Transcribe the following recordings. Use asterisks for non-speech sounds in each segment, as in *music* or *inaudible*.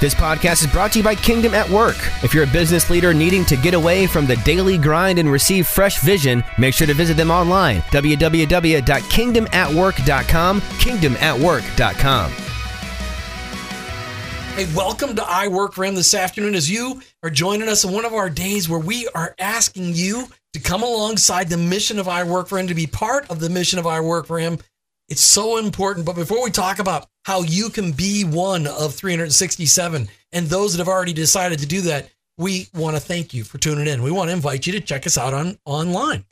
This podcast is brought to you by Kingdom at Work. If you're a business leader needing to get away from the daily grind and receive fresh vision, make sure to visit them online at www.kingdomatwork.com. Kingdomatwork.com. Hey, welcome to I Work Him this afternoon as you are joining us on one of our days where we are asking you to come alongside the mission of I Work Him, to be part of the mission of I Work Him. It's so important. But before we talk about how you can be one of 367 and those that have already decided to do that, we want to thank you for tuning in. We want to invite you to check us out on online.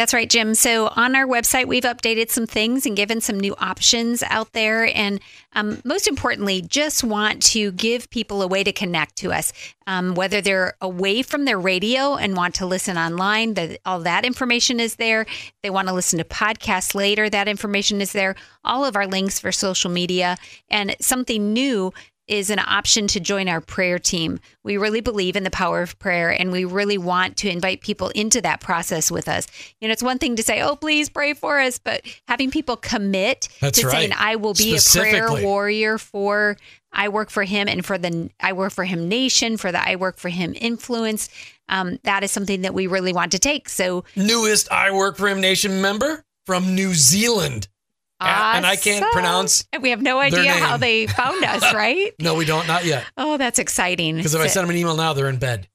That's right, Jim. So on our website, we've updated some things and given some new options out there. And um, most importantly, just want to give people a way to connect to us, um, whether they're away from their radio and want to listen online. That all that information is there. They want to listen to podcasts later. That information is there. All of our links for social media and something new is an option to join our prayer team. We really believe in the power of prayer and we really want to invite people into that process with us. You know, it's one thing to say, oh, please pray for us, but having people commit That's to right. saying, I will be a prayer warrior for I work for him and for the I work for him nation, for the I work for him influence. Um, that is something that we really want to take. So Newest I Work for Him Nation member from New Zealand. And I can't pronounce. And we have no idea how they found us, *laughs* right? No, we don't. Not yet. Oh, that's exciting. Because if I send them an email now, they're in bed.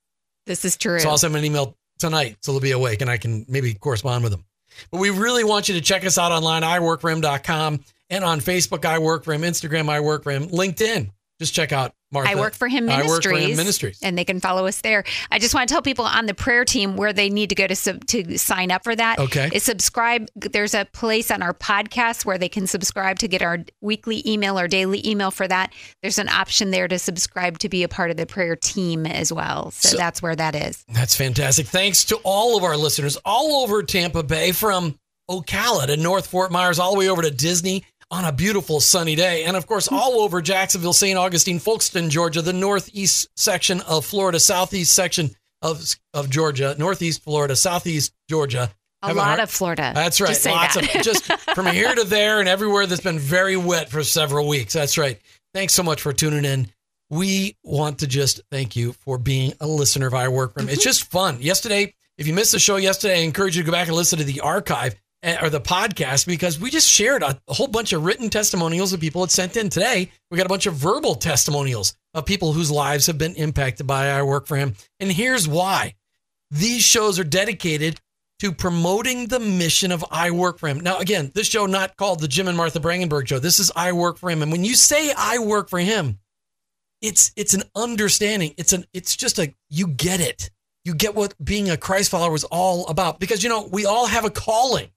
this is true. So I'll send them an email tonight so they'll be awake and I can maybe correspond with them. But we really want you to check us out online, iworkforhim.com, and on Facebook, I Work for Him, Instagram, I Work for Him, LinkedIn. Just check out Martha. I work for him ministries. For Him Ministries. and they can follow us there. I just want to tell people on the prayer team where they need to go to sub, to sign up for that. Okay. is subscribe. There's a place on our podcast where they can subscribe to get our weekly email or daily email for that. There's an option there to subscribe to be a part of the prayer team as well. So, So- that's where that is. That's fantastic. Thanks to all of our listeners all over Tampa Bay, from Ocala to North Fort Myers, all the way over to Disney on a beautiful sunny day. And of course, all over Jacksonville, St. Augustine, Folkston, Georgia, the northeast section of Florida, southeast section of, of Georgia, northeast Florida, southeast Georgia. A Have lot heart- of Florida. That's right. Just Lots that. of just *laughs* from here to there and everywhere that's been very wet for several weeks. That's right. Thanks so much for tuning in. We want to just thank you for being a listener of I Work From. It's mm-hmm. just fun. Yesterday, if you missed the show yesterday, I encourage you to go back and listen to the archive Eh, or the podcast because we just shared a, a whole bunch of written testimonials that people had sent in. Today, we got a bunch of verbal testimonials of people whose lives have been impacted by I Work For Him. And here's why. These shows are dedicated to promoting the mission of I Work for Him. Now, again, this show not called the Jim and Martha Brangenberg show. This is I Work for Him. And when you say I work for Him, it's it's an understanding. It's an it's just a you get it. You get what being a Christ follower is all about because you know we all have a calling.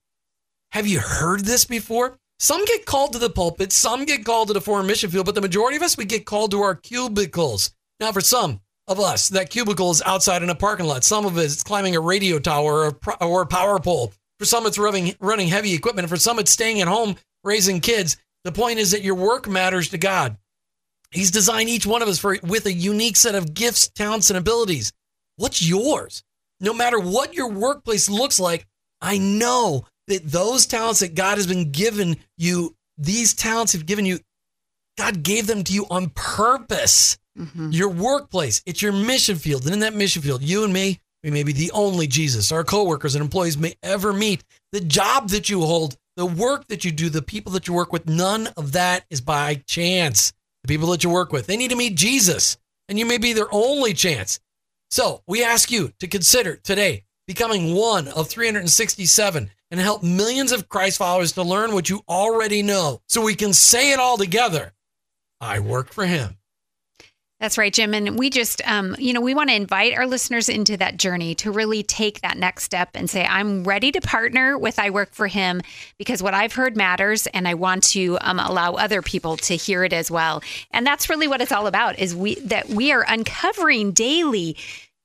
Have you heard this before? Some get called to the pulpit, some get called to the foreign mission field, but the majority of us we get called to our cubicles. Now, for some of us, that cubicle is outside in a parking lot. Some of us, it is climbing a radio tower or a, power pole. For some, it's running running heavy equipment. For some, it's staying at home raising kids. The point is that your work matters to God. He's designed each one of us for with a unique set of gifts, talents, and abilities. What's yours? No matter what your workplace looks like, I know that those talents that God has been given you, these talents have given you, God gave them to you on purpose. Mhm. Your workplace, it's your mission field. And in that mission field, you and me, we may be the only Jesus our coworkers and employees may ever meet. The job that you hold, the work that you do, the people that you work with, none of that is by chance. The people that you work with, they need to meet Jesus, and you may be their only chance. So we ask you to consider today becoming one of 367 and help millions of Christ followers to learn what you already know so we can say it all together. I work for him. That's right, Jim. And we just, um, you know, we want to invite our listeners into that journey to really take that next step and say, I'm ready to partner with I Work for Him because what I've heard matters and I want to um, allow other people to hear it as well. And that's really what it's all about is we that we are uncovering daily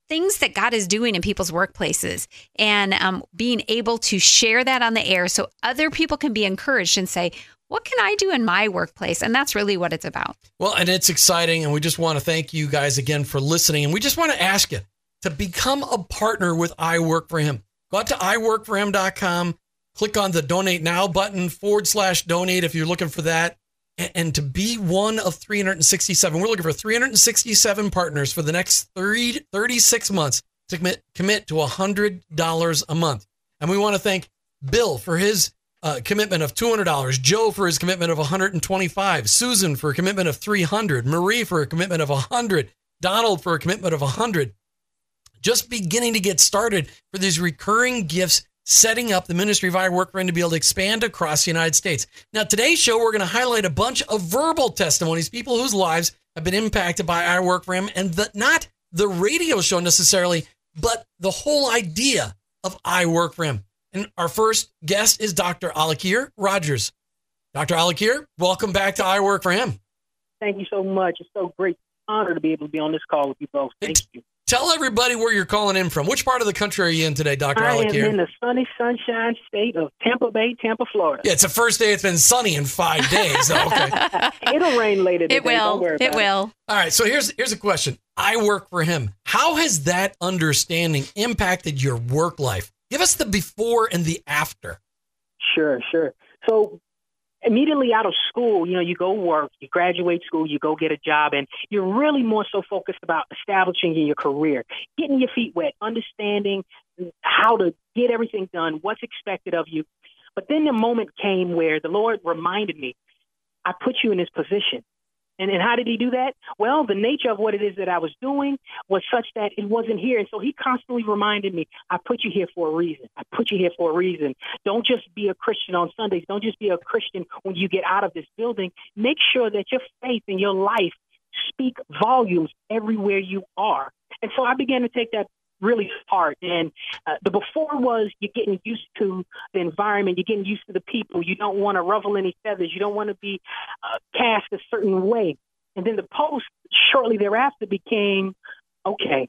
things that God is doing in people's workplaces and um, being able to share that on the air so other people can be encouraged and say, what can I do in my workplace? And that's really what it's about. Well, and it's exciting. And we just want to thank you guys again for listening. And we just want to ask you to become a partner with I Work for Him. Go out to iworkforhim.com, click on the donate now button forward slash donate if you're looking for that. And, to be one of 367. We're looking for 367 partners for the next 30, 36 months to commit, commit to $100 a month. And we want to thank Bill for his uh, commitment of $200, Joe for his commitment of 125, Susan for a commitment of 300, Marie for a commitment of 100, Donald for a commitment of 100. Just beginning to get started for these recurring gifts setting up the ministry of I Work for Him to be able to expand across the United States. Now, today's show, we're going to highlight a bunch of verbal testimonies, people whose lives have been impacted by I Work for Him, and the, not the radio show necessarily, but the whole idea of I Work for Him. And our first guest is Dr. Alakir Rogers. Dr. Alakir, welcome back to I Work for Him. Thank you so much. It's so great honor to be able to be on this call with you both. Thank you. Tell everybody where you're calling in from. Which part of the country are you in today, Dr. Alec? I Alakir? am in the sunny, sunshine state of Tampa Bay, Tampa, Florida. Yeah, it's the first day it's been sunny in five days. Oh, okay. *laughs* It'll rain later today. It will. Don't worry It about will. All right. So here's here's a question. I work for him. How has that understanding impacted your work life? Give us the before and the after. Sure, sure. So immediately out of school, you know, you go work, you graduate school, you go get a job, and you're really more so focused about establishing your career, getting your feet wet, understanding how to get everything done, what's expected of you. But then the moment came where the Lord reminded me, I put you in this position. And, and how did he do that? Well, the nature of what it is that I was doing was such that it wasn't here. And so he constantly reminded me, I put you here for a reason. I put you here for a reason. Don't just be a Christian on Sundays. Don't just be a Christian when you get out of this building. Make sure that your faith and your life speak volumes everywhere you are. And so I began to take that really hard. And uh, the before was you're getting used to the environment, you're getting used to the people. You don't want to ruffle any feathers. You don't want to be uh, cast a certain way. And then the post shortly thereafter became okay.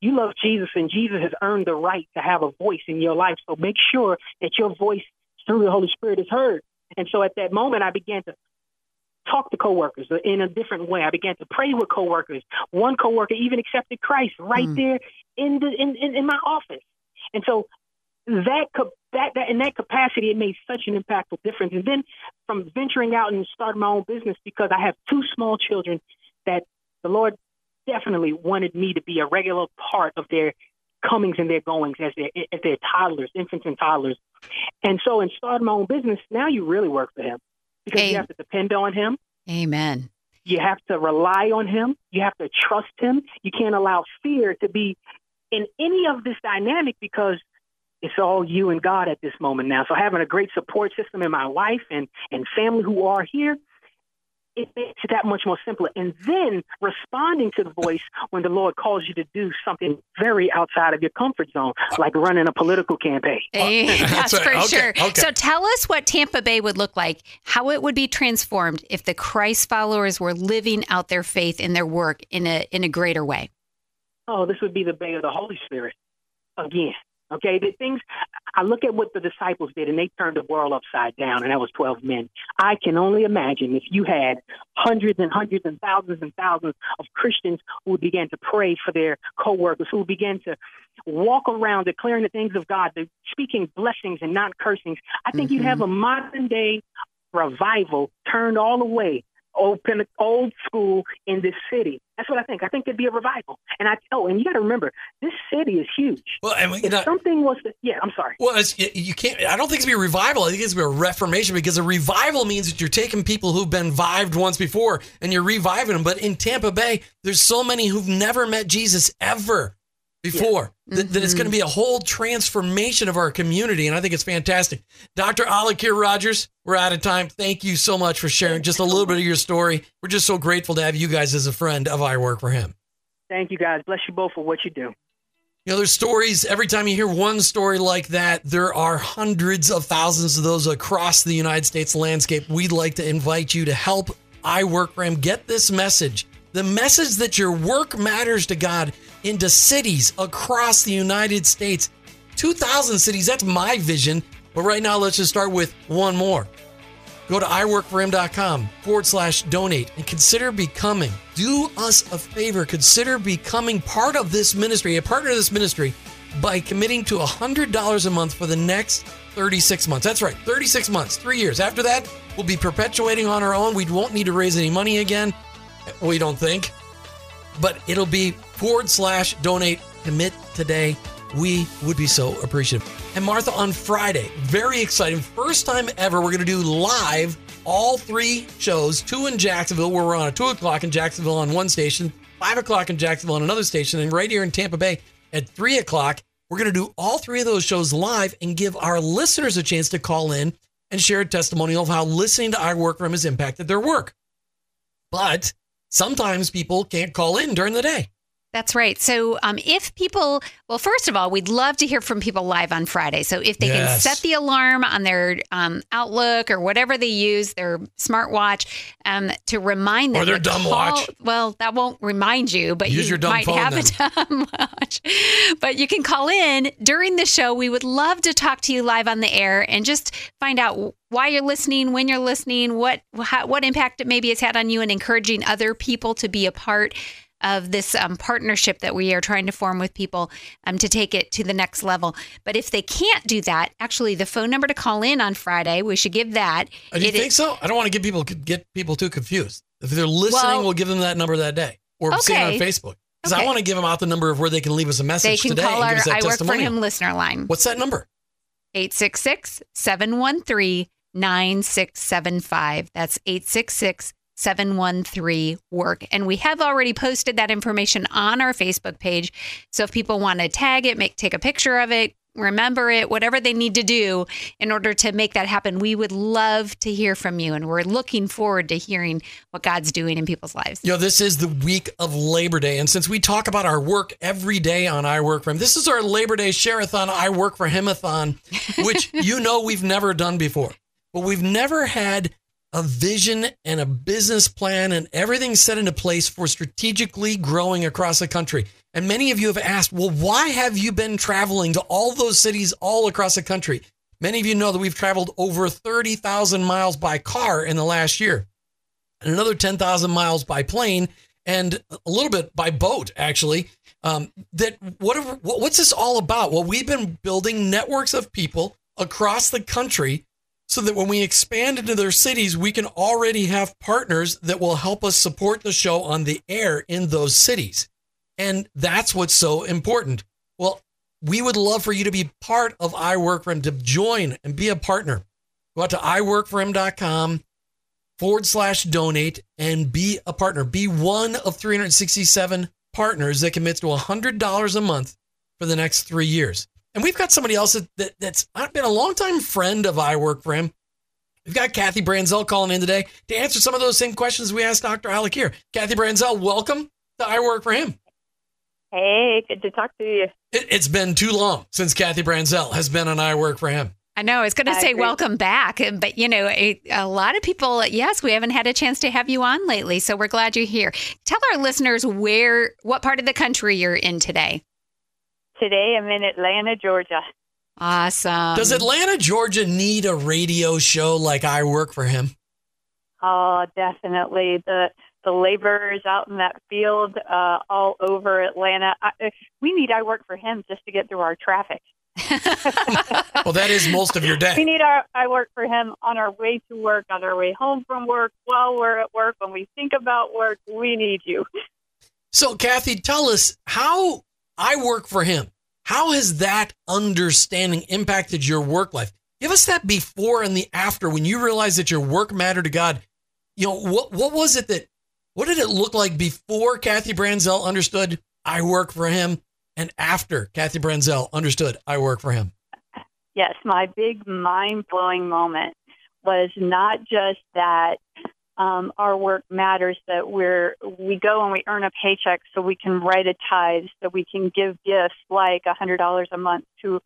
You love Jesus, and Jesus has earned the right to have a voice in your life. So make sure that your voice through the Holy Spirit is heard. And so at that moment, I began to talk to coworkers in a different way. I began to pray with coworkers. One coworker even accepted Christ right Mm. there in the in, in, in my office. And so that that that in that capacity, it made such an impactful difference. And then from venturing out and starting my own business because I have two small children that the Lord definitely wanted me to be a regular part of their comings and their goings as their as their toddlers, infants and toddlers. And so in starting my own business, now you really work for him because Hey. you have to depend on him. Amen. You have to rely on him. You have to trust him. You can't allow fear to be in any of this dynamic because it's all you and God at this moment now. So having a great support system in my wife and, and family who are here, it makes it that much more simpler. And then responding to the voice when the Lord calls you to do something very outside of your comfort zone, like running a political campaign. Eh, *laughs* That's That's right. for Okay, sure. okay. So tell us what Tampa Bay would look like, how it would be transformed if the Christ followers were living out their faith in their work in a in a greater way. oh, this would be the bay of the Holy Spirit again. Okay, the things I look at what the disciples did, and they turned the world upside down, and that was twelve men. I can only imagine if you had hundreds and hundreds and thousands and thousands of Christians who began to pray for their coworkers, who began to walk around declaring the things of God, the- speaking blessings and not cursings. I think you'd have mm-hmm. a modern day revival turned all the way open old school in this city. That's what I think. I think there'd be a revival. And I oh, and you got to remember, this city is huge. Well, and we, If know, something was to, yeah, I'm sorry. well, it's, you- can't. I don't think it's be a revival. I think it's be a reformation because a revival means that you're taking people who've been vived once before and you're reviving them. But in Tampa Bay, there's so many who've never met Jesus ever before that, that it's going to mm-hmm. be a whole transformation of our community, and I think it's fantastic. Dr. Alakir Rogers, we're out of time. Thank you so much for sharing just a little bit of your story. We're just so grateful to have you guys as a friend of I Work for Him. Thank you guys. Bless you both for what you do. You know, there's stories. Every time you hear one story like that, there are hundreds of thousands of those across the United States landscape. We'd like to invite you to help I Work for Him get this message the message that your work matters to God into cities across the United States. 2,000 cities, that's my vision. But right now, let's just start with one more. Go to iworkforhim.com forward slash donate and consider becoming. Do us a favor. Consider becoming part of this ministry, a partner of this ministry, by committing to $100 a month for the next 36 months. That's right, 36 months, three years. After that, We'll be perpetuating on our own. We won't need to raise any money again. We don't think. But it'll be forward slash donate commit today. We would be so appreciative. And Martha, on Friday, very exciting. First time ever, we're going to do live all three shows two in Jacksonville, where we're on at 2 o'clock in Jacksonville on one station, 5 o'clock in Jacksonville on another station, and right here in Tampa Bay at 3 o'clock. We're going to do all three of those shows live and give our listeners a chance to call in and share a testimonial of how listening to our Work For Him has impacted their work. But sometimes people can't call in during the day. That's right. So, um, if people, well, first of all, we'd love to hear from people live on Friday. So, if they Yes. can set the alarm on their um, Outlook or whatever they use, their smartwatch, um, to remind them. Or their dumb call- watch. Well, that won't remind you, but Use you your dumb might phone have then. a *laughs* dumb watch. But you can call in during the show. We would love to talk to you live on the air and just find out why you're listening, when you're listening, what how, what impact it maybe has had on you, and encouraging other people to be a part of this um, partnership that we are trying to form with people um, to take it to the next level. But if they can't do that, actually, the phone number to call in on Friday, we should give that. Do you It think is- so? I don't want to get people get people too confused. If they're listening, Well- we'll give them that number that day or see it on Okay. Facebook. Because I Okay. want to give them out the number of where they can leave us a message. They can today call and our give us that I Work for. Him listener line. What's that number? 866 713 9675. That's 866 713 work. And we have already posted that information on our Facebook page. So if people want to tag it, make take a picture of it, remember it, whatever they need to do in order to make that happen, we would love to hear from you. And we're looking forward to hearing what God's doing in people's lives. You know, this is the week of Labor Day. And since we talk about our work every day on I Work For Him, this is our Labor Day Share-a-thon, I Work For Him-a-thon, which *laughs* you know we've never done before. But we've never had a vision and a business plan and everything set into place for strategically growing across the country. And many of you have asked, well, why have you been traveling to all those cities all across the country? Many of you know that we've traveled over 30,000 miles by car in the last year and another 10,000 miles by plane and a little bit by boat, actually. Um, that what, what what's this all about? Well, we've been building networks of people across the country so that when we expand into their cities, we can already have partners that will help us support the show on the air in those cities. And that's what's so important. Well, we would love for you to be part of I Work For Him, to join and be a partner. Go out to iworkforhim.com forward slash donate and be a partner. Be one of 367 partners that commits to $100 a month for the next three years. And we've got somebody else that, that, that's uh, been a longtime friend of I Work For Him. We've got Kathy Branzell calling in today to answer some of those same questions we asked Dr. Alec here. Kathy Branzell, welcome to I Work For Him. Hey, good to talk to you. It, it's been too long since Kathy Branzell has been on I Work For Him. I know. I was going to I say agree. welcome back, but you know, a, a lot of people, yes, we haven't had a chance to have you on lately, so we're glad you're here. Tell our listeners where, what part of the country you're in today. Today I'm in Atlanta, Georgia. Awesome. Does Atlanta, Georgia need a radio show like I Work For Him? Oh, definitely. The the laborers out in that field uh, all over Atlanta. I, we need I work for him just to get through our traffic. *laughs* Well, that is most of your day. We need our I work for him on our way to work, on our way home from work, while we're at work, when we think about work, we need you. So, Kathy, tell us how I Work For Him. How has that understanding impacted your work life? Give us that before and the after when you realized that your work mattered to God. You know, what what was it that what did it look like before Kathy Branzell understood I work for him and after Kathy Branzell understood I work for him? Yes, my big mind blowing moment was not just that um, our work matters, that we're we go and we earn a paycheck so we can write a tithe, so we can give gifts like a hundred dollars a month to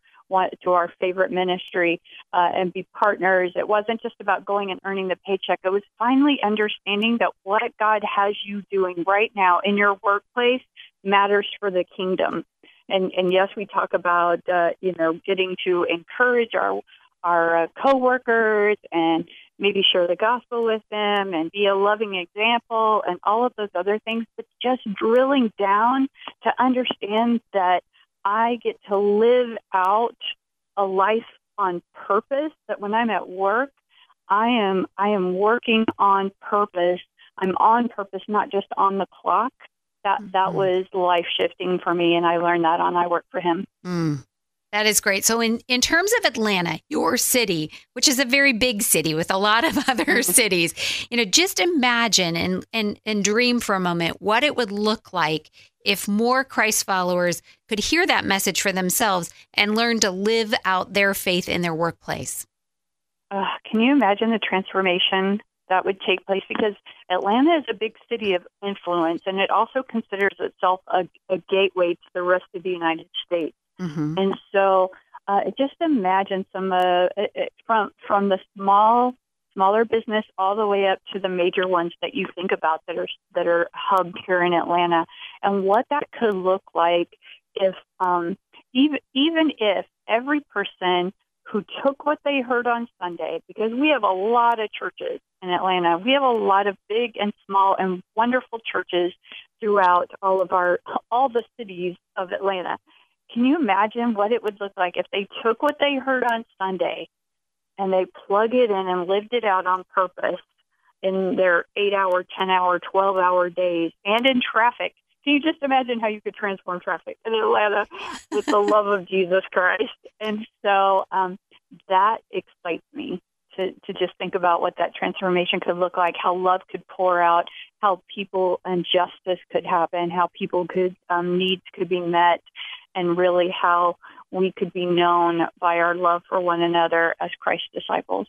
to our favorite ministry uh, and be partners. It wasn't just about going and earning the paycheck. It was finally understanding that what God has you doing right now in your workplace matters for the kingdom and and yes, we talk about uh, you know getting to encourage our our uh, coworkers and maybe share the gospel with them and be a loving example and all of those other things. But just drilling down to understand that I get to live out a life on purpose. That when I'm at work, I am I am working on purpose. I'm on purpose, not just on the clock. That that Mhm. was life shifting for me, and I learned that on I Work for Him. Mm. That is great. So, in, in terms of Atlanta, your city, which is a very big city with a lot of *laughs* other Mhm. cities, you know, just imagine and, and, and dream for a moment what it would look like if more Christ followers could hear that message for themselves and learn to live out their faith in their workplace. Uh, can you imagine the transformation that would take place? Because Atlanta is a big city of influence, and it also considers itself a, a gateway to the rest of the United States. Mm-hmm. And so, uh, just imagine some uh, from from the small smaller business all the way up to the major ones that you think about that are that are hubbed here in Atlanta, and what that could look like if um, even even if every person who took what they heard on Sunday, because we have a lot of churches in Atlanta, we have a lot of big and small and wonderful churches throughout all of our all the cities of Atlanta. Can you imagine what it would look like if they took what they heard on Sunday and they plug it in and lived it out on purpose in their eight hour, 10 hour, 12 hour days and in traffic? Can you just imagine how you could transform traffic in Atlanta with the love of Jesus Christ? And so um, that excites me to, to just think about what that transformation could look like, how love could pour out, how people and justice could happen, how people could um, needs could be met, and really how we could be known by our love for one another as Christ's disciples.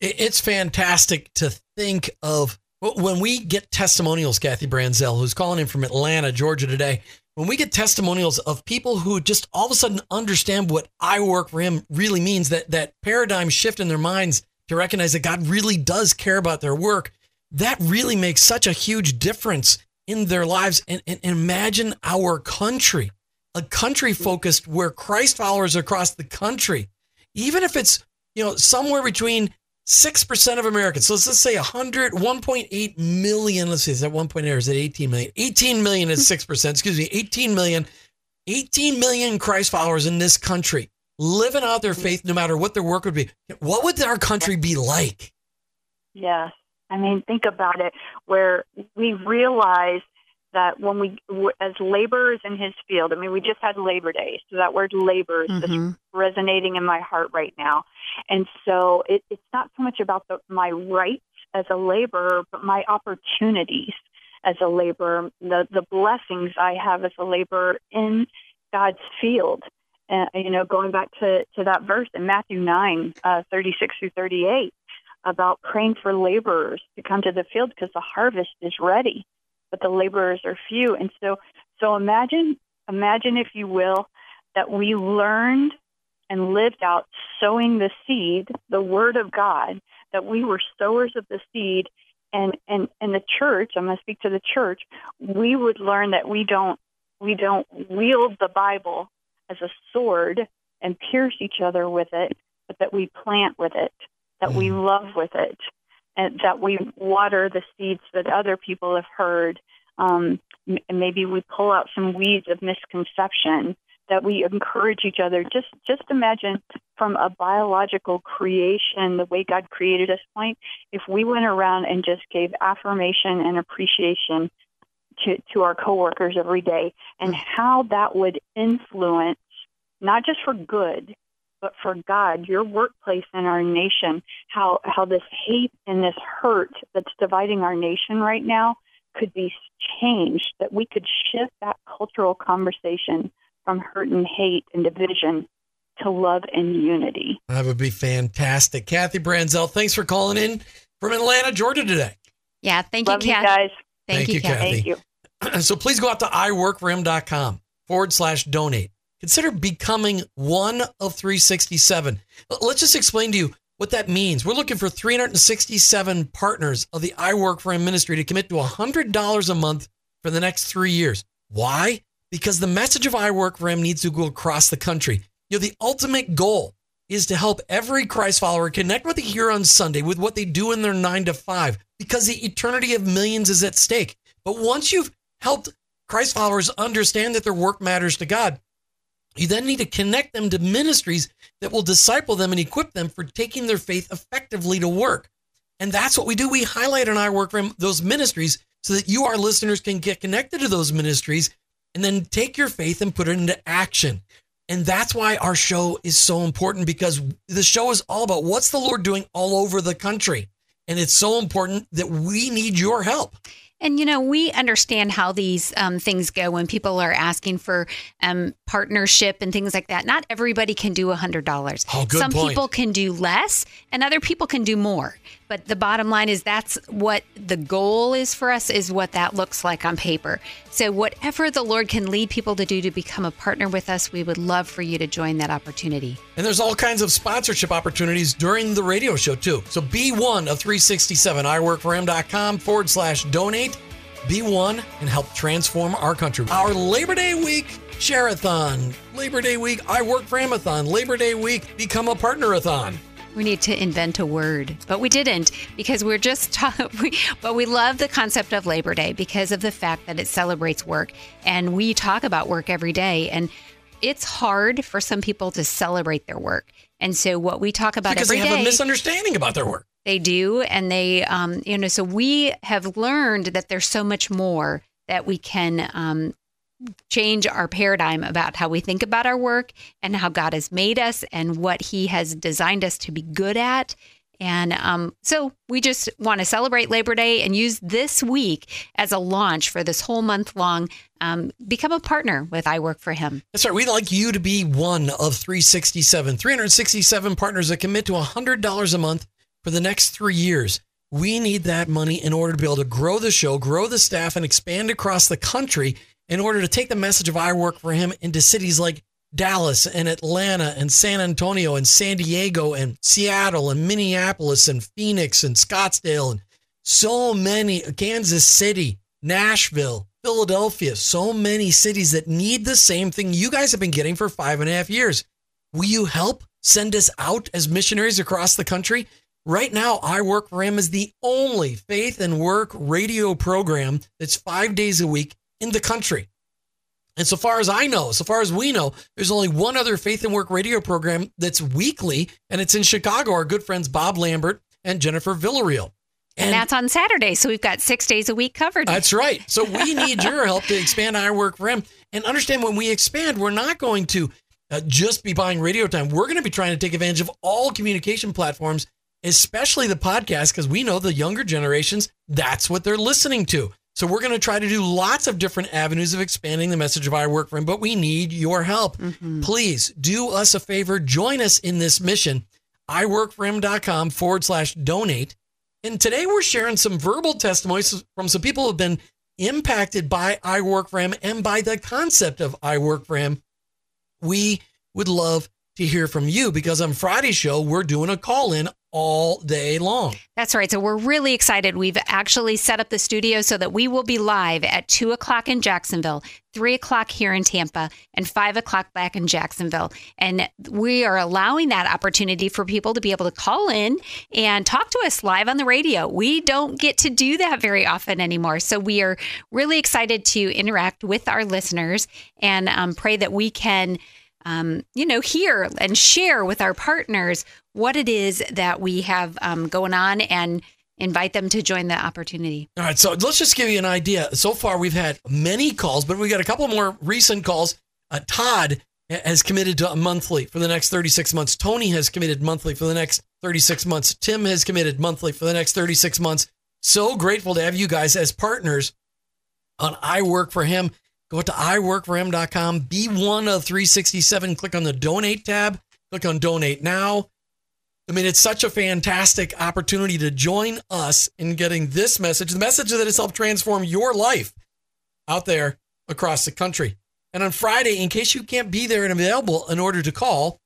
It's fantastic to think of when we get testimonials, Kathy Branzell, who's calling in from Atlanta, Georgia today. When we get testimonials of people who just all of a sudden understand what I work for him really means, that that paradigm shift in their minds to recognize that God really does care about their work, that really makes such a huge difference in their lives. And, and, and imagine our country, a country focused where Christ followers across the country, even if it's you know somewhere between six percent of Americans. So let's say 100, 1.8 million. Let's see, is that 1.8 or is it 18 million? 18 million is six percent. Excuse me, 18 million. 18 million Christ followers in this country living out their faith, no matter what their work would be. What would our country be like? Yes. I mean, think about it, where we realize that when we, as laborers in his field, I mean, we just had Labor Day, so that word labor is Mm-hmm. resonating in my heart right now. And so it, it's not so much about the, my rights as a laborer, but my opportunities as a laborer, the, the blessings I have as a laborer in God's field. Uh, you know, going back to, to that verse in Matthew 9, uh, 36 through 38, about praying for laborers to come to the field because the harvest is ready, but the laborers are few. And so, so imagine, imagine if you will, that we learned and lived out sowing the seed, the word of God, that we were sowers of the seed. And, and, and the church, I'm going to speak to the church, we would learn that we don't, we don't wield the Bible as a sword and pierce each other with it, but that we plant with it, that we mm. love with it, and that we water the seeds that other people have heard. Um, maybe we pull out some weeds of misconception that we encourage each other. Just just imagine from a biological creation, the way God created us point, if we went around and just gave affirmation and appreciation to, to our coworkers every day and how that would influence not just for good, but for God, your workplace and our nation, how how this hate and this hurt that's dividing our nation right now could be changed, that we could shift that cultural conversation from hurt and hate and division to love and unity. That would be fantastic. Kathy Branzell, thanks for calling in from Atlanta, Georgia today. Yeah. Thank love you, you Kathy. guys. Thank, Thank you, you, Kathy. Kathy. Thank you. *clears throat* so please go out to iworkforhim.com forward slash donate. Consider becoming one of 367. Let's just explain to you what that means. We're looking for 367 partners of the I Work for Him ministry to commit to $100 a month for the next three years. Why? Because the message of I Work for Him needs to go across the country. You know, the ultimate goal is to help every Christ follower connect with the hear on Sunday with what they do in their nine to five because the eternity of millions is at stake. But once you've helped Christ followers understand that their work matters to God, You then need to connect them to ministries that will disciple them and equip them for taking their faith effectively to work. And that's what we do. We highlight in our work room those ministries so that you, our listeners, can get connected to those ministries and then take your faith and put it into action. And that's why our show is so important because the show is all about what's the Lord doing all over the country. And it's so important that we need your help. And, you know, we understand how these um, things go when people are asking for um, partnership and things like that. Not everybody can do $100. Oh, Some point. people can do less and other people can do more. But the bottom line is that's what the goal is for us, is what that looks like on paper. So, whatever the Lord can lead people to do to become a partner with us, we would love for you to join that opportunity. And there's all kinds of sponsorship opportunities during the radio show, too. So be one of 367, iworkforhim.com forward slash donate. Be one and help transform our country. Our Labor Day week share-a-thon, Labor Day week I Work for Him-a-thon, Labor Day week Become a Partner-a-thon. We need to invent a word, but we didn't because we're just. *laughs* Ta- we, but we love the concept of Labor Day because of the fact that it celebrates work, and we talk about work every day, and it's hard for some people to celebrate their work. And so, what we talk about Because every they have day, a misunderstanding about their work. they do, and they, um, you know, so we have learned that there's so much more that we can um, change our paradigm about how we think about our work and how God has made us and what He has designed us to be good at. And um, so we just want to celebrate Labor Day and use this week as a launch for this whole month long. Um, become a partner with I Work for Him. That's right. We'd like you to be one of 367, 367 partners that commit to $100 a month for the next three years. We need that money in order to be able to grow the show, grow the staff, and expand across the country in order to take the message of I Work for Him into cities like Dallas and Atlanta and San Antonio and San Diego and Seattle and Minneapolis and Phoenix and Scottsdale and so many, Kansas City, Nashville, Philadelphia, so many cities that need the same thing you guys have been getting for five and a half years. Will you help send us out as missionaries across the country? Right now, I Work for Him is the only faith and work radio program that's five days a week in the country. And so far as I know, so far as we know, there's only one other faith and work radio program that's weekly, and it's in Chicago. Our good friends Bob Lambert and Jennifer Villarreal. And, that's on Saturday. So we've got six days a week covered. That's right. So we need your help to expand our work for him. And understand when we expand, we're not going to uh, just be buying radio time. We're going to be trying to take advantage of all communication platforms, especially the podcast, because we know the younger generations, that's what they're listening to. So we're going to try to do lots of different avenues of expanding the message of I work for him, but we need your help. Mm-hmm. Please do us a favor. Join us in this mission. iworkforhim.com forward slash donate. And today we're sharing some verbal testimonies from some people who have been impacted by I Work for Him and by the concept of I Work for Him. We would love to hear from you because on Friday's show, we're doing a call in all day long. That's right. So we're really excited. We've actually set up the studio so that we will be live at two o'clock in Jacksonville, three o'clock here in Tampa, and five o'clock back in Jacksonville. And we are allowing that opportunity for people to be able to call in and talk to us live on the radio. We don't get to do that very often anymore. So we are really excited to interact with our listeners and um, pray that we can. Um, you know, hear and share with our partners what it is that we have um, going on and invite them to join the opportunity. All right, so let's just give you an idea. So far, we've had many calls, but we got a couple more recent calls. Uh, Todd has committed to monthly for the next 36 months. Tony has committed monthly for the next 36 months. Tim has committed monthly for the next 36 months. So grateful to have you guys as partners on I Work for Him. Go to iworkforhim.com, be one of 367, click on the donate tab, click on donate now. I mean, it's such a fantastic opportunity to join us in getting this message, the message that has helped transform your life out there across the country. And on Friday, in case you can't be there and available in order to call,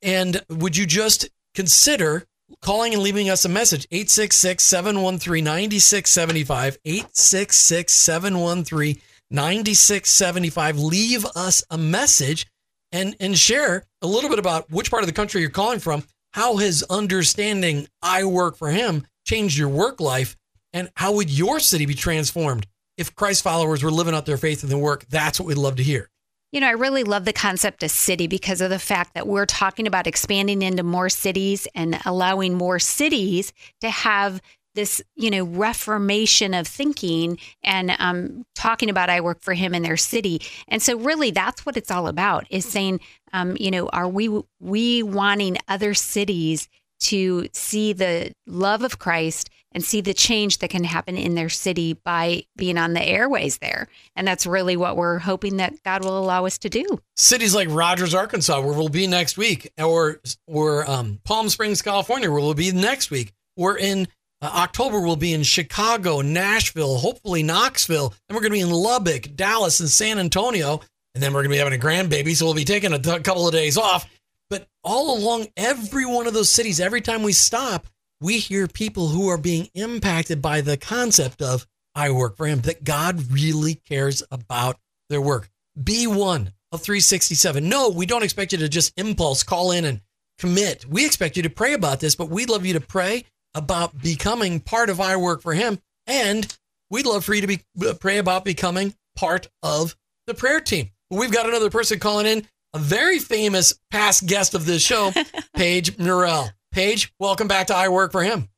and would you just consider calling and leaving us a message 866 713 9675 866 713 9675 leave us a message and and share a little bit about which part of the country you're calling from how has understanding i work for him changed your work life and how would your city be transformed if christ followers were living out their faith in the work? That's what we'd love to hear. You know, I really love the concept of city because of the fact that we're talking about expanding into more cities and allowing more cities to have this, you know, reformation of thinking and um, talking about I work for him in their city. And so, really, that's what it's all about: is saying, um, you know, are we we wanting other cities to see the love of Christ and see the change that can happen in their city by being on the airways there. And that's really what we're hoping that God will allow us to do. Cities like Rogers, Arkansas, where we'll be next week, or or um, Palm Springs, California, where we'll be next week. We're in uh, October, we'll be in Chicago, Nashville, hopefully Knoxville. Then we're going to be in Lubbock, Dallas, and San Antonio. And then we're going to be having a grandbaby, so we'll be taking a t- couple of days off. But all along every one of those cities, every time we stop, we hear people who are being impacted by the concept of I work for him, that God really cares about their work. Be one of 367. No, we don't expect you to just impulse call in and commit. We expect you to pray about this, but we'd love you to pray about becoming part of I work for him. And we'd love for you to be uh, pray about becoming part of the prayer team. We've got another person calling in a very famous past guest of this show, *laughs* Paige Norell. Paige, welcome back to I Work for Him.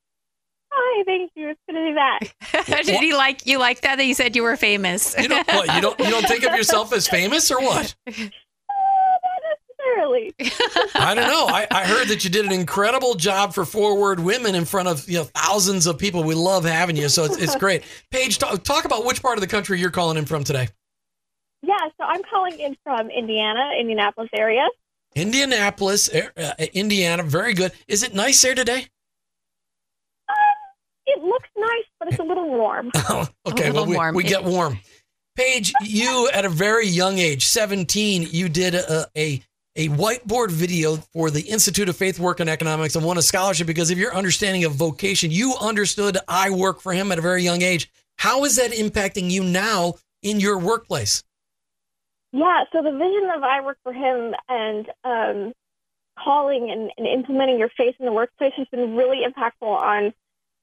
Hi, thank you. It's good to be back. *laughs* Did he like you like that that you said you were famous? you don't what, you don't you don't think of yourself as famous or what? *laughs* necessarily. *laughs* I don't know. I, I heard that you did an incredible job for Forward Women in front of you know thousands of people. We love having you, so it's, it's great. Paige, talk, talk about which part of the country you're calling in from today. Yeah, so I'm calling in from Indiana, Indianapolis area. Indianapolis, uh, Indiana. Very good. Is it nice there today? Uh, it looks nice, but it's a little warm. *laughs* oh, okay, little well, we, warm. we get warm. Paige, you at a very young age, 17, you did a, a a whiteboard video for the Institute of Faith Work and Economics and won a scholarship because of your understanding of vocation. You understood I work for him at a very young age. How is that impacting you now in your workplace? Yeah, so the vision of I work for him and um, calling and, and implementing your faith in the workplace has been really impactful on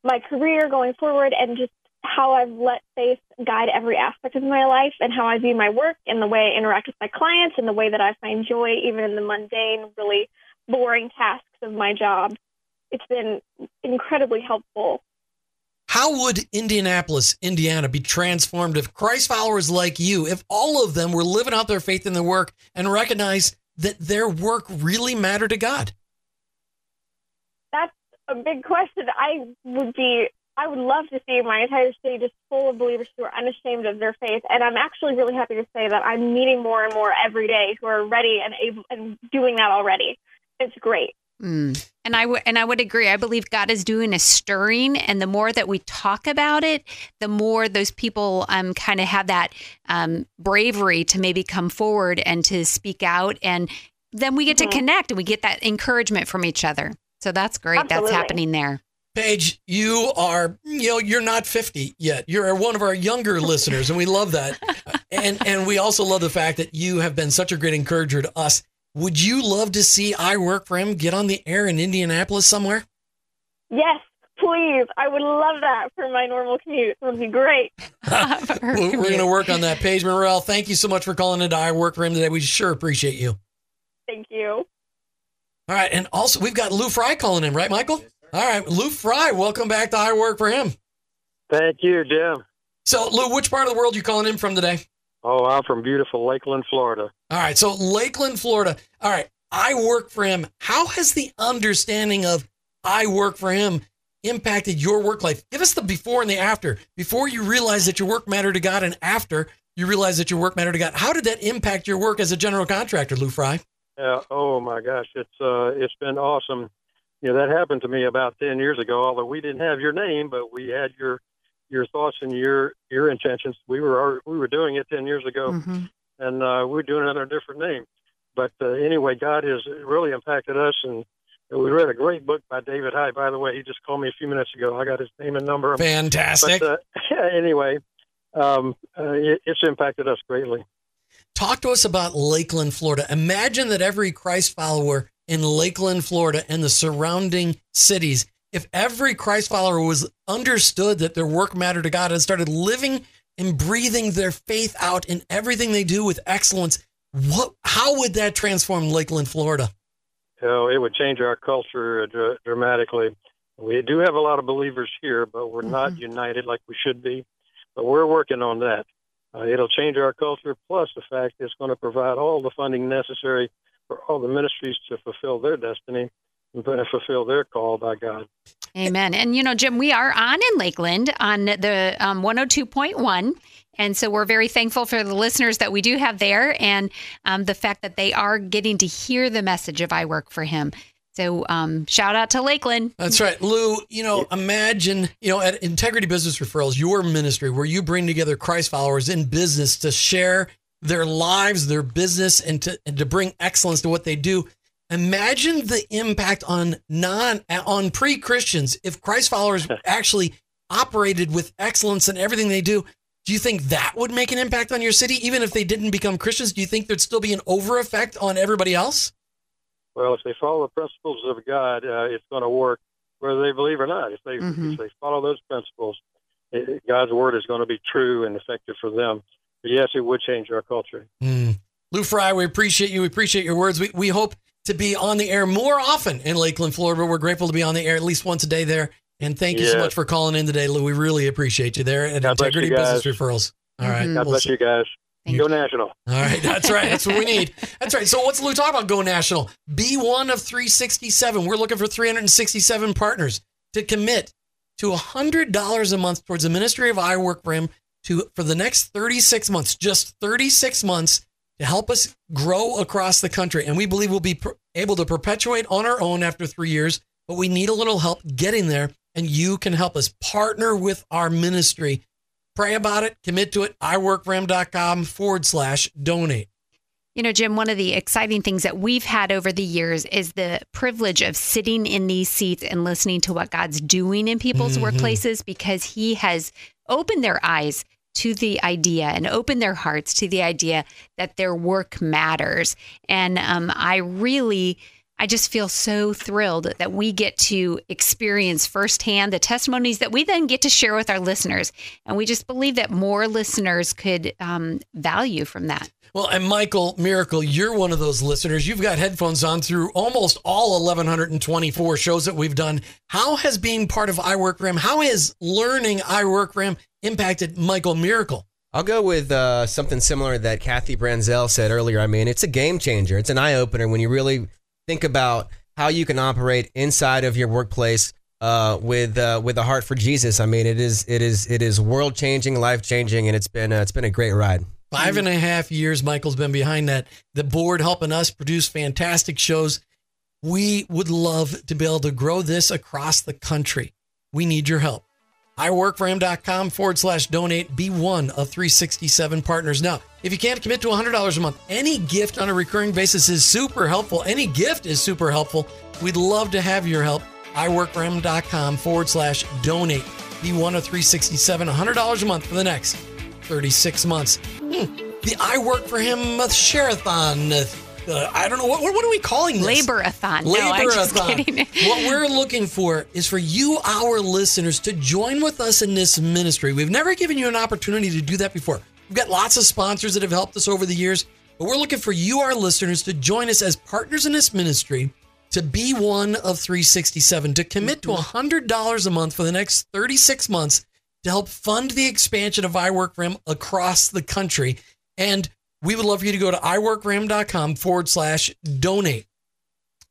my career going forward and just how I've let faith guide every aspect of my life and how I view my work and the way I interact with my clients and the way that I find joy even in the mundane, really boring tasks of my job. It's been incredibly helpful. How would Indianapolis, Indiana be transformed if Christ followers like you, if all of them were living out their faith in their work and recognize that their work really mattered to God? That's a big question. I would be I would love to see my entire city just full of believers who are unashamed of their faith. And I'm actually really happy to say that I'm meeting more and more every day who are ready and able and doing that already. It's great. Mm. And I w- and I would agree. I believe God is doing a stirring, and the more that we talk about it, the more those people um, kind of have that um, bravery to maybe come forward and to speak out, and then we get Mhm. to connect and we get that encouragement from each other. So that's great. Absolutely. That's happening there. Paige, you are, you know, you're not 50 yet. You're one of our younger *laughs* listeners, and we love that. And and we also love the fact that you have been such a great encourager to us. Would you love to see I Work for Him get on the air in Indianapolis somewhere? Yes, please. I would love that for my normal commute. It would be great. *laughs* *laughs* We're, going to work on that. Paige Morrell, thank you so much for calling into I Work for Him today. We sure appreciate you. Thank you. All right. And also, we've got Lou Fry calling in, right, Michael? All right. Lou Fry, welcome back to I Work for Him. Thank you, Jim. So, Lou, which part of the world you calling in from today? Oh, I'm from beautiful Lakeland, Florida. All right. So, Lakeland, Florida. All right. I work for him. How has the understanding of I work for him impacted your work life? Give us the before and the after. Before you realize that your work mattered to God, and after you realize that your work mattered to God. How did that impact your work as a general contractor, Lou Fry? Yeah. Oh my gosh, it's uh, it's been awesome. You know, that happened to me about ten years ago. Although we didn't have your name, but we had your your thoughts and your your intentions. We were we were doing it ten years ago, Mhm. and uh, we were doing it under a different name. But uh, anyway, God has really impacted us, and we read a great book by David Hyde. By the way, he just called me a few minutes ago. I got his name and number. Fantastic. But uh, *laughs* anyway, um, uh, it, it's impacted us greatly. Talk to us about Lakeland, Florida. Imagine that every Christ follower in Lakeland, Florida, and the surrounding cities, if every Christ follower was understood that their work mattered to God and started living and breathing their faith out in everything they do with excellence, what? How would that transform Lakeland, Florida? You know, it would change our culture dr- dramatically. We do have a lot of believers here, but we're not Mhm. united like we should be. But we're working on that. Uh, it'll change our culture, plus the fact it's going to provide all the funding necessary for all the ministries to fulfill their destiny and fulfill their call by God. Amen. And you know, Jim, we are on in Lakeland on the um, 102.1. And so we're very thankful for the listeners that we do have there and um, the fact that they are getting to hear the message of I Work for Him. So um, shout out to Lakeland. That's right. Lou, you know, imagine, you know, at Integrity Business Referrals, your ministry where you bring together Christ followers in business to share their lives, their business, and to, and to bring excellence to what they do. Imagine the impact on non on pre-Christians if Christ followers *laughs* actually operated with excellence in everything they do. Do you think that would make an impact on your city, even if they didn't become Christians? Do you think there'd still be an over effect on everybody else? Well, if they follow the principles of God, uh, it's going to work whether they believe or not. If they Mhm. if they follow those principles, it, God's word is going to be true and effective for them. But yes, it would change our culture. Mm. Lou Fry, we appreciate you. We appreciate your words. We, we hope to be on the air more often in Lakeland, Florida. We're grateful to be on the air at least once a day there. And thank you so much for calling in today, Lou. We really appreciate you there at God Integrity. Business Referrals. All right. God We'll bless see- you guys. Thank Go you. national. All right. That's right. That's what we need. That's right. So what's Lou talking about? Go national. Be one of 367. We're looking for 367 partners to commit to $100 a month towards the Ministry of I Work for Him to for the next 36 months, just 36 months to help us grow across the country. And we believe we'll be per- able to perpetuate on our own after three years, but we need a little help getting there. And you can help us partner with our ministry. Pray about it, commit to it. iworkforhim.com forward slash donate. You know, Jim, one of the exciting things that we've had over the years is the privilege of sitting in these seats and listening to what God's doing in people's Mhm. workplaces because He has opened their eyes to the idea and open their hearts to the idea that their work matters. And um, I really. I just feel so thrilled that we get to experience firsthand the testimonies that we then get to share with our listeners. And we just believe that more listeners could um, value from that. Well, and Michael Miracle, you're one of those listeners. You've got headphones on through almost all 1,124 shows that we've done. How has being part of I Work for Him, how has learning I Work for Him impacted Michael Miracle? I'll go with uh, something similar that Kathy Branzell said earlier. I mean, it's a game changer. It's an eye opener when you really think about how you can operate inside of your workplace uh, with uh, with a heart for Jesus. I mean, it is it is it is world changing, life changing, and it's been uh, it's been a great ride. Five and a half years, Michael's been behind that. The board helping us produce fantastic shows. We would love to be able to grow this across the country. We need your help. iworkforhim.com forward slash donate. Be one of 367 partners. Now, if you can't commit to $100 a month, any gift on a recurring basis is super helpful. Any gift is super helpful. We'd love to have your help. iworkforhim.com forward slash donate. Be one of 367, $100 a month for the next 36 months. Hmm. The I Work for Him Share-a-thon. Uh, I don't know. What, what are we calling this? Labor-a-thon. No, Labor-a-thon. *laughs* what we're looking for is for you, our listeners, to join with us in this ministry. We've never given you an opportunity to do that before. We've got lots of sponsors that have helped us over the years, but we're looking for you, our listeners, to join us as partners in this ministry to be one of 367, to commit to $100 a month for the next 36 months to help fund the expansion of I Work for Him across the country. And we would love for you to go to iworkforhim.com forward slash donate.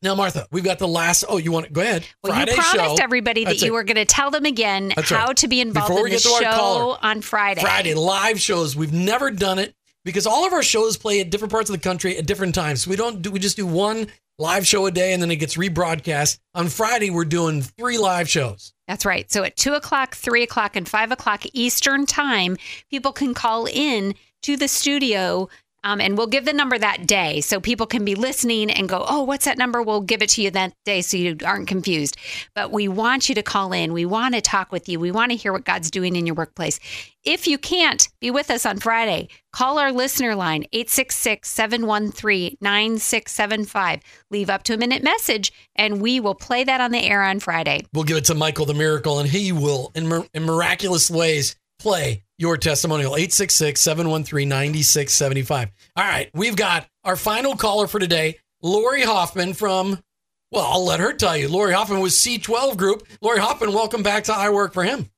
Now, Martha, we've got the last. Oh, you want to go ahead? Well, Friday you promised show. everybody that That's you it. were going to tell them again That's how right. to be involved Before in the get to our show caller. on Friday. Friday live shows. We've never done it because all of our shows play at different parts of the country at different times. So we don't do. We just do one live show a day, and then it gets rebroadcast. On Friday, we're doing three live shows. That's right. So at two o'clock, three o'clock, and five o'clock Eastern time, people can call in to the studio. Um, and we'll give the number that day so people can be listening and go, oh, what's that number? We'll give it to you that day so you aren't confused. But we want you to call in. We want to talk with you. We want to hear what God's doing in your workplace. If you can't be with us on Friday, call our listener line, 866 713 9675. Leave up to a minute message, and we will play that on the air on Friday. We'll give it to Michael the Miracle, and he will, in, in miraculous ways, play your testimonial 866 713 9675. All right, we've got our final caller for today, Lori Hoffman from, well, I'll let her tell you. Lori Hoffman was C12 Group. Lori Hoffman, welcome back to I Work for Him.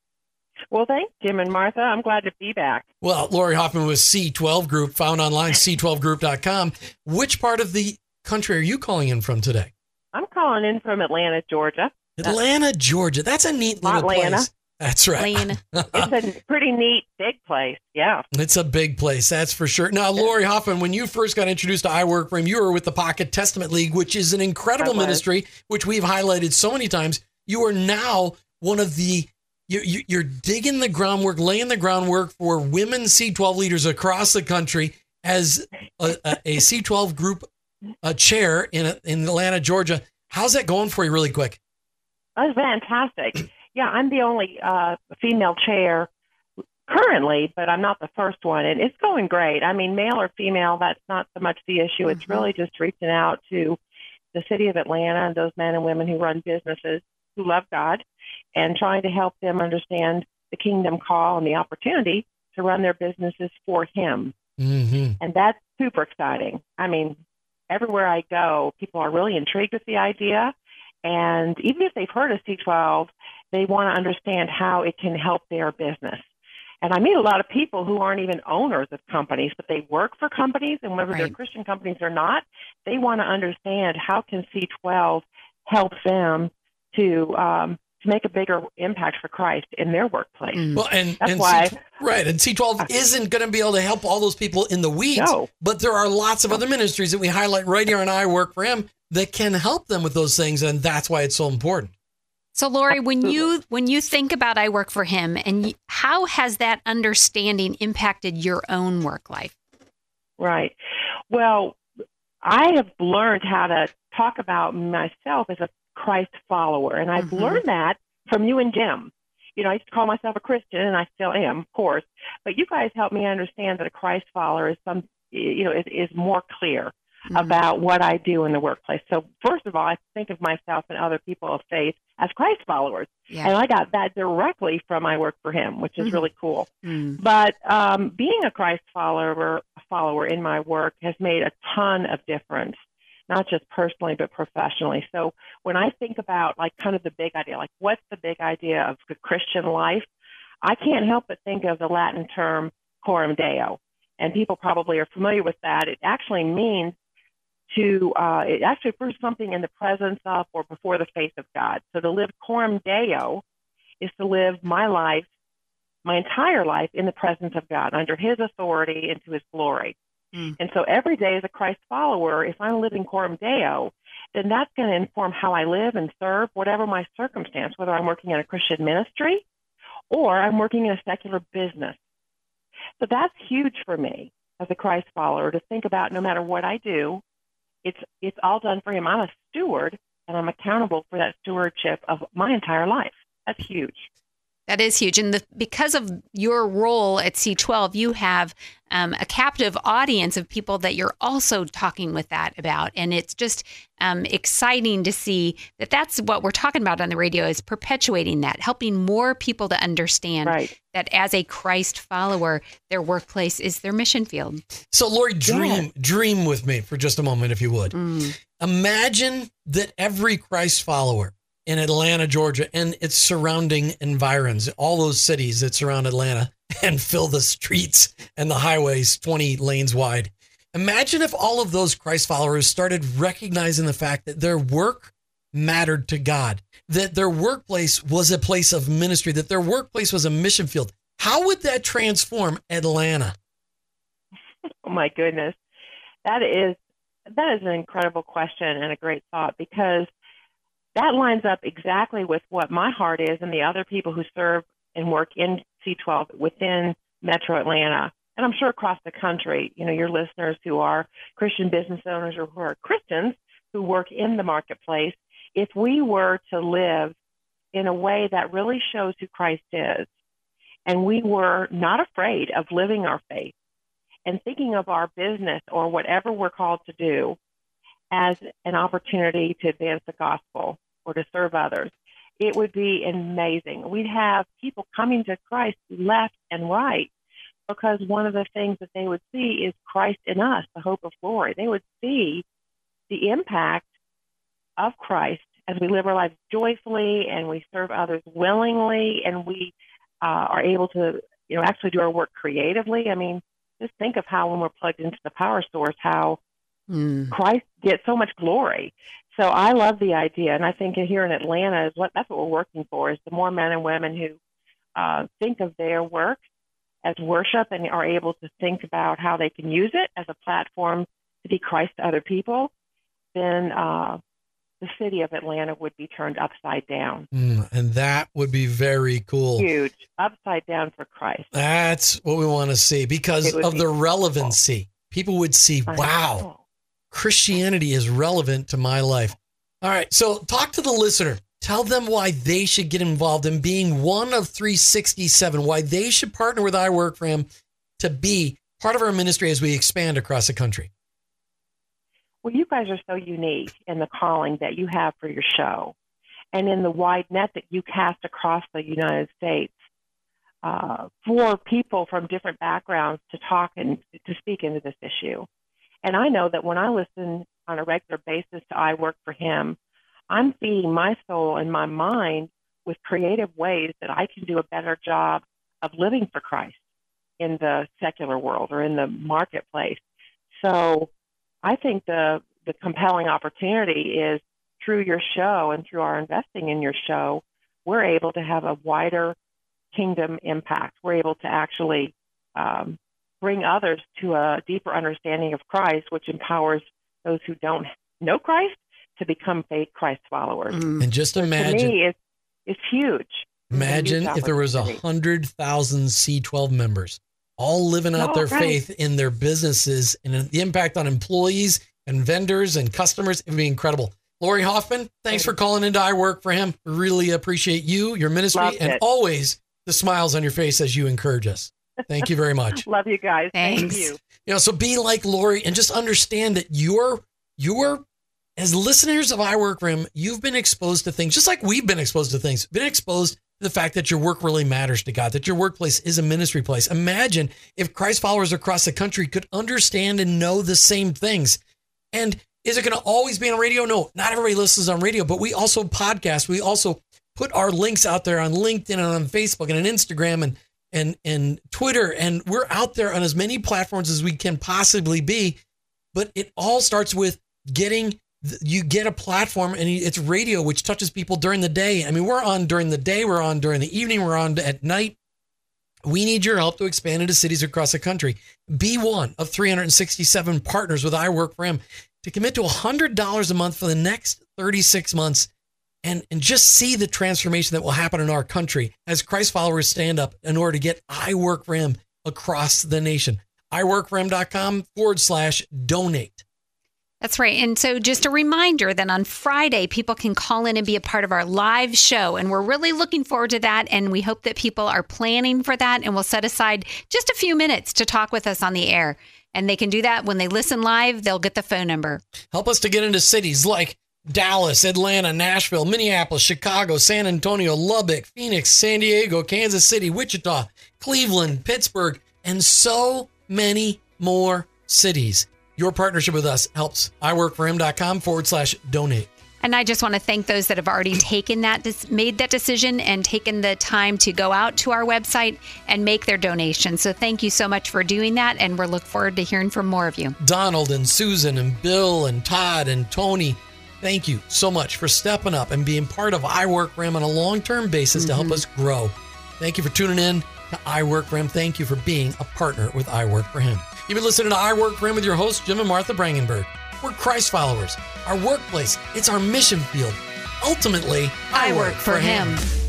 Well, thanks, Jim and Martha. I'm glad to be back. Well, Lori Hoffman was C12 Group, found online, c12group.com. Which part of the country are you calling in from today? I'm calling in from Atlanta, Georgia. Atlanta, Georgia. That's a neat little Atlanta. place. That's right. Atlanta. It's a *laughs* pretty neat, big place. Yeah. It's a big place, that's for sure. Now, Lori Hoffman, when you first got introduced to I Work For Him, you were with the Pocket Testament League, which is an incredible ministry, which we've highlighted so many times. You are now one of the you, you, you're digging the groundwork, laying the groundwork for women C12 leaders across the country as a, a, a *laughs* C12 group a chair in in Atlanta, Georgia. How's that going for you, really quick? That's fantastic. Yeah, I'm the only uh, female chair currently, but I'm not the first one. And it's going great. I mean, male or female, that's not so much the issue. It's Mhm. really just reaching out to the city of Atlanta and those men and women who run businesses who love God and trying to help them understand the kingdom call and the opportunity to run their businesses for Him. Mm-hmm. And that's super exciting. I mean, everywhere I go, people are really intrigued with the idea. And even if they've heard of C12, they want to understand how it can help their business. And I meet a lot of people who aren't even owners of companies, but they work for companies, and whether they're Christian companies or not, they want to understand how can C12 help them to um, to make a bigger impact for Christ in their workplace. Mm. Well, and That's and why- C- right, and C12 isn't going to be able to help all those people in the weeds. No. But there are lots of other ministries that we highlight right here and I Work for Him that can help them with those things, and that's why it's so important. So, Lori, when you when you think about I work for him, and you, how has that understanding impacted your own work life? Right. Well, I have learned how to talk about myself as a Christ follower, and I've Mhm. learned that from you and Jim. You know, I used to call myself a Christian, and I still am, of course. But you guys helped me understand that a Christ follower is some, you know, is, is more clear Mhm. about what I do in the workplace. So, first of all, I think of myself and other people of faith as Christ followers, Yeah. and I got that directly from my work for Him, which is Mhm. really cool. Mm. But um, being a Christ follower follower in my work has made a ton of difference, not just personally but professionally. So when I think about like kind of the big idea, like what's the big idea of the Christian life, I can't help but think of the Latin term coram deo, and people probably are familiar with that. It actually means to uh, it actually to something in the presence of or before the face of God. So to live coram deo is to live my life my entire life in the presence of God, under His authority and to His glory. Mm. And so every day as a Christ follower, if I'm living Coram Deo, then that's going to inform how I live and serve, whatever my circumstance, whether I'm working in a Christian ministry or I'm working in a secular business. So that's huge for me as a Christ follower to think about no matter what I do, it's it's all done for Him. I'm a steward and I'm accountable for that stewardship of my entire life. That's huge. That is huge. And the, because of your role at C12, you have um, a captive audience of people that you're also talking with that about. And it's just um, exciting to see that that's what we're talking about on the radio is perpetuating that, helping more people to understand Right. that as a Christ follower, their workplace is their mission field. So, Lori, dream dream with me for just a moment, if you would. Mm. Imagine that every Christ follower in Atlanta, Georgia, and its surrounding environs, all those cities that surround Atlanta *laughs* and fill the streets and the highways 20 lanes wide. Imagine if all of those Christ followers started recognizing the fact that their work mattered to God, that their workplace was a place of ministry, that their workplace was a mission field. How would that transform Atlanta? *laughs* Oh my goodness. That is that is an incredible question and a great thought because that lines up exactly with what my heart is and the other people who serve and work in C12 within Metro Atlanta. And I'm sure across the country, you know, your listeners who are Christian business owners or who are Christians who work in the marketplace, if we were to live in a way that really shows who Christ is, and we were not afraid of living our faith, and thinking of our business or whatever we're called to do as an opportunity to advance the gospel or to serve others, it would be amazing. We'd have people coming to Christ left and right because one of the things that they would see is Christ in us, the hope of glory. They would see the impact of Christ as we live our lives joyfully and we serve others willingly and we uh, are able to, you know, actually do our work creatively. I mean, just think of how when we're plugged into the power source, how mm. Christ gets so much glory. So I love the idea, and I think here in Atlanta is what that's what we're working for: is the more men and women who uh, think of their work as worship and are able to think about how they can use it as a platform to be Christ to other people, then uh, the city of Atlanta would be turned upside down. Mm, and that would be very cool. Huge. Upside down for Christ. That's what we want to see because of the relevancy. Cool. People would see, wow, Christianity is relevant to my life. All right. So talk to the listener. Tell them why they should get involved in being one of 367, why they should partner with I Work for Him to be part of our ministry as we expand across the country. Well, you guys are so unique in the calling that you have for your show and in the wide net that you cast across the United States uh, for people from different backgrounds to talk and to speak into this issue. And I know that when I listen on a regular basis to I Work for Him, I'm feeding my soul and my mind with creative ways that I can do a better job of living for Christ in the secular world or in the marketplace. So I think the the compelling opportunity is through your show and through our investing in your show, we're able to have a wider kingdom impact. We're able to actually um, bring others to a deeper understanding of Christ, which empowers those who don't know Christ to become faith Christ followers. Mm. And just imagine, to me, it's, it's huge. Imagine huge if there was a hundred thousand C12 members all living out oh, their right. faith in their businesses and the impact on employees and vendors and customers. It would be incredible. Lori Hoffman, thanks for calling into I Work for Him. Really appreciate you, your ministry, Loved and it. always the smiles on your face as you encourage us. Thank you very much. *laughs* Love you guys. Thanks. Thank you. You know, so be like Lori and just understand that you're you're as listeners of I Work for Him, you've been exposed to things just like we've been exposed to things, been exposed to the fact that your work really matters to God, that your workplace is a ministry place. Imagine if Christ followers across the country could understand and know the same things. And is it going to always be on radio? No, not everybody listens on radio, but we also podcast. We also put our links out there on LinkedIn and on Facebook and on Instagram and and and Twitter, and we're out there on as many platforms as we can possibly be. But it all starts with getting you get a platform and it's radio which touches people during the day i mean we're on during the day we're on during the evening we're on at night we need your help to expand into cities across the country be one of 367 partners with i work for him to commit to $100 a month for the next 36 months and, and just see the transformation that will happen in our country as christ followers stand up in order to get i work for him across the nation iworkforhim.com forward slash donate that's right. And so, just a reminder that on Friday, people can call in and be a part of our live show. And we're really looking forward to that. And we hope that people are planning for that. And we'll set aside just a few minutes to talk with us on the air. And they can do that when they listen live, they'll get the phone number. Help us to get into cities like Dallas, Atlanta, Nashville, Minneapolis, Chicago, San Antonio, Lubbock, Phoenix, San Diego, Kansas City, Wichita, Cleveland, Pittsburgh, and so many more cities. Your partnership with us helps. iworkforhim.com forward slash donate. And I just want to thank those that have already taken that, made that decision and taken the time to go out to our website and make their donation. So thank you so much for doing that. And we're looking forward to hearing from more of you. Donald and Susan and Bill and Todd and Tony, thank you so much for stepping up and being part of I Work for Him on a long term basis mm-hmm. to help mm-hmm. us grow. Thank you for tuning in to I Work for Him. Thank you for being a partner with I Work for Him. You've been listening to I Work for Him with your hosts, Jim and Martha Brangenberg. We're Christ followers. Our workplace, it's our mission field. Ultimately, I, I work, work, for him. him.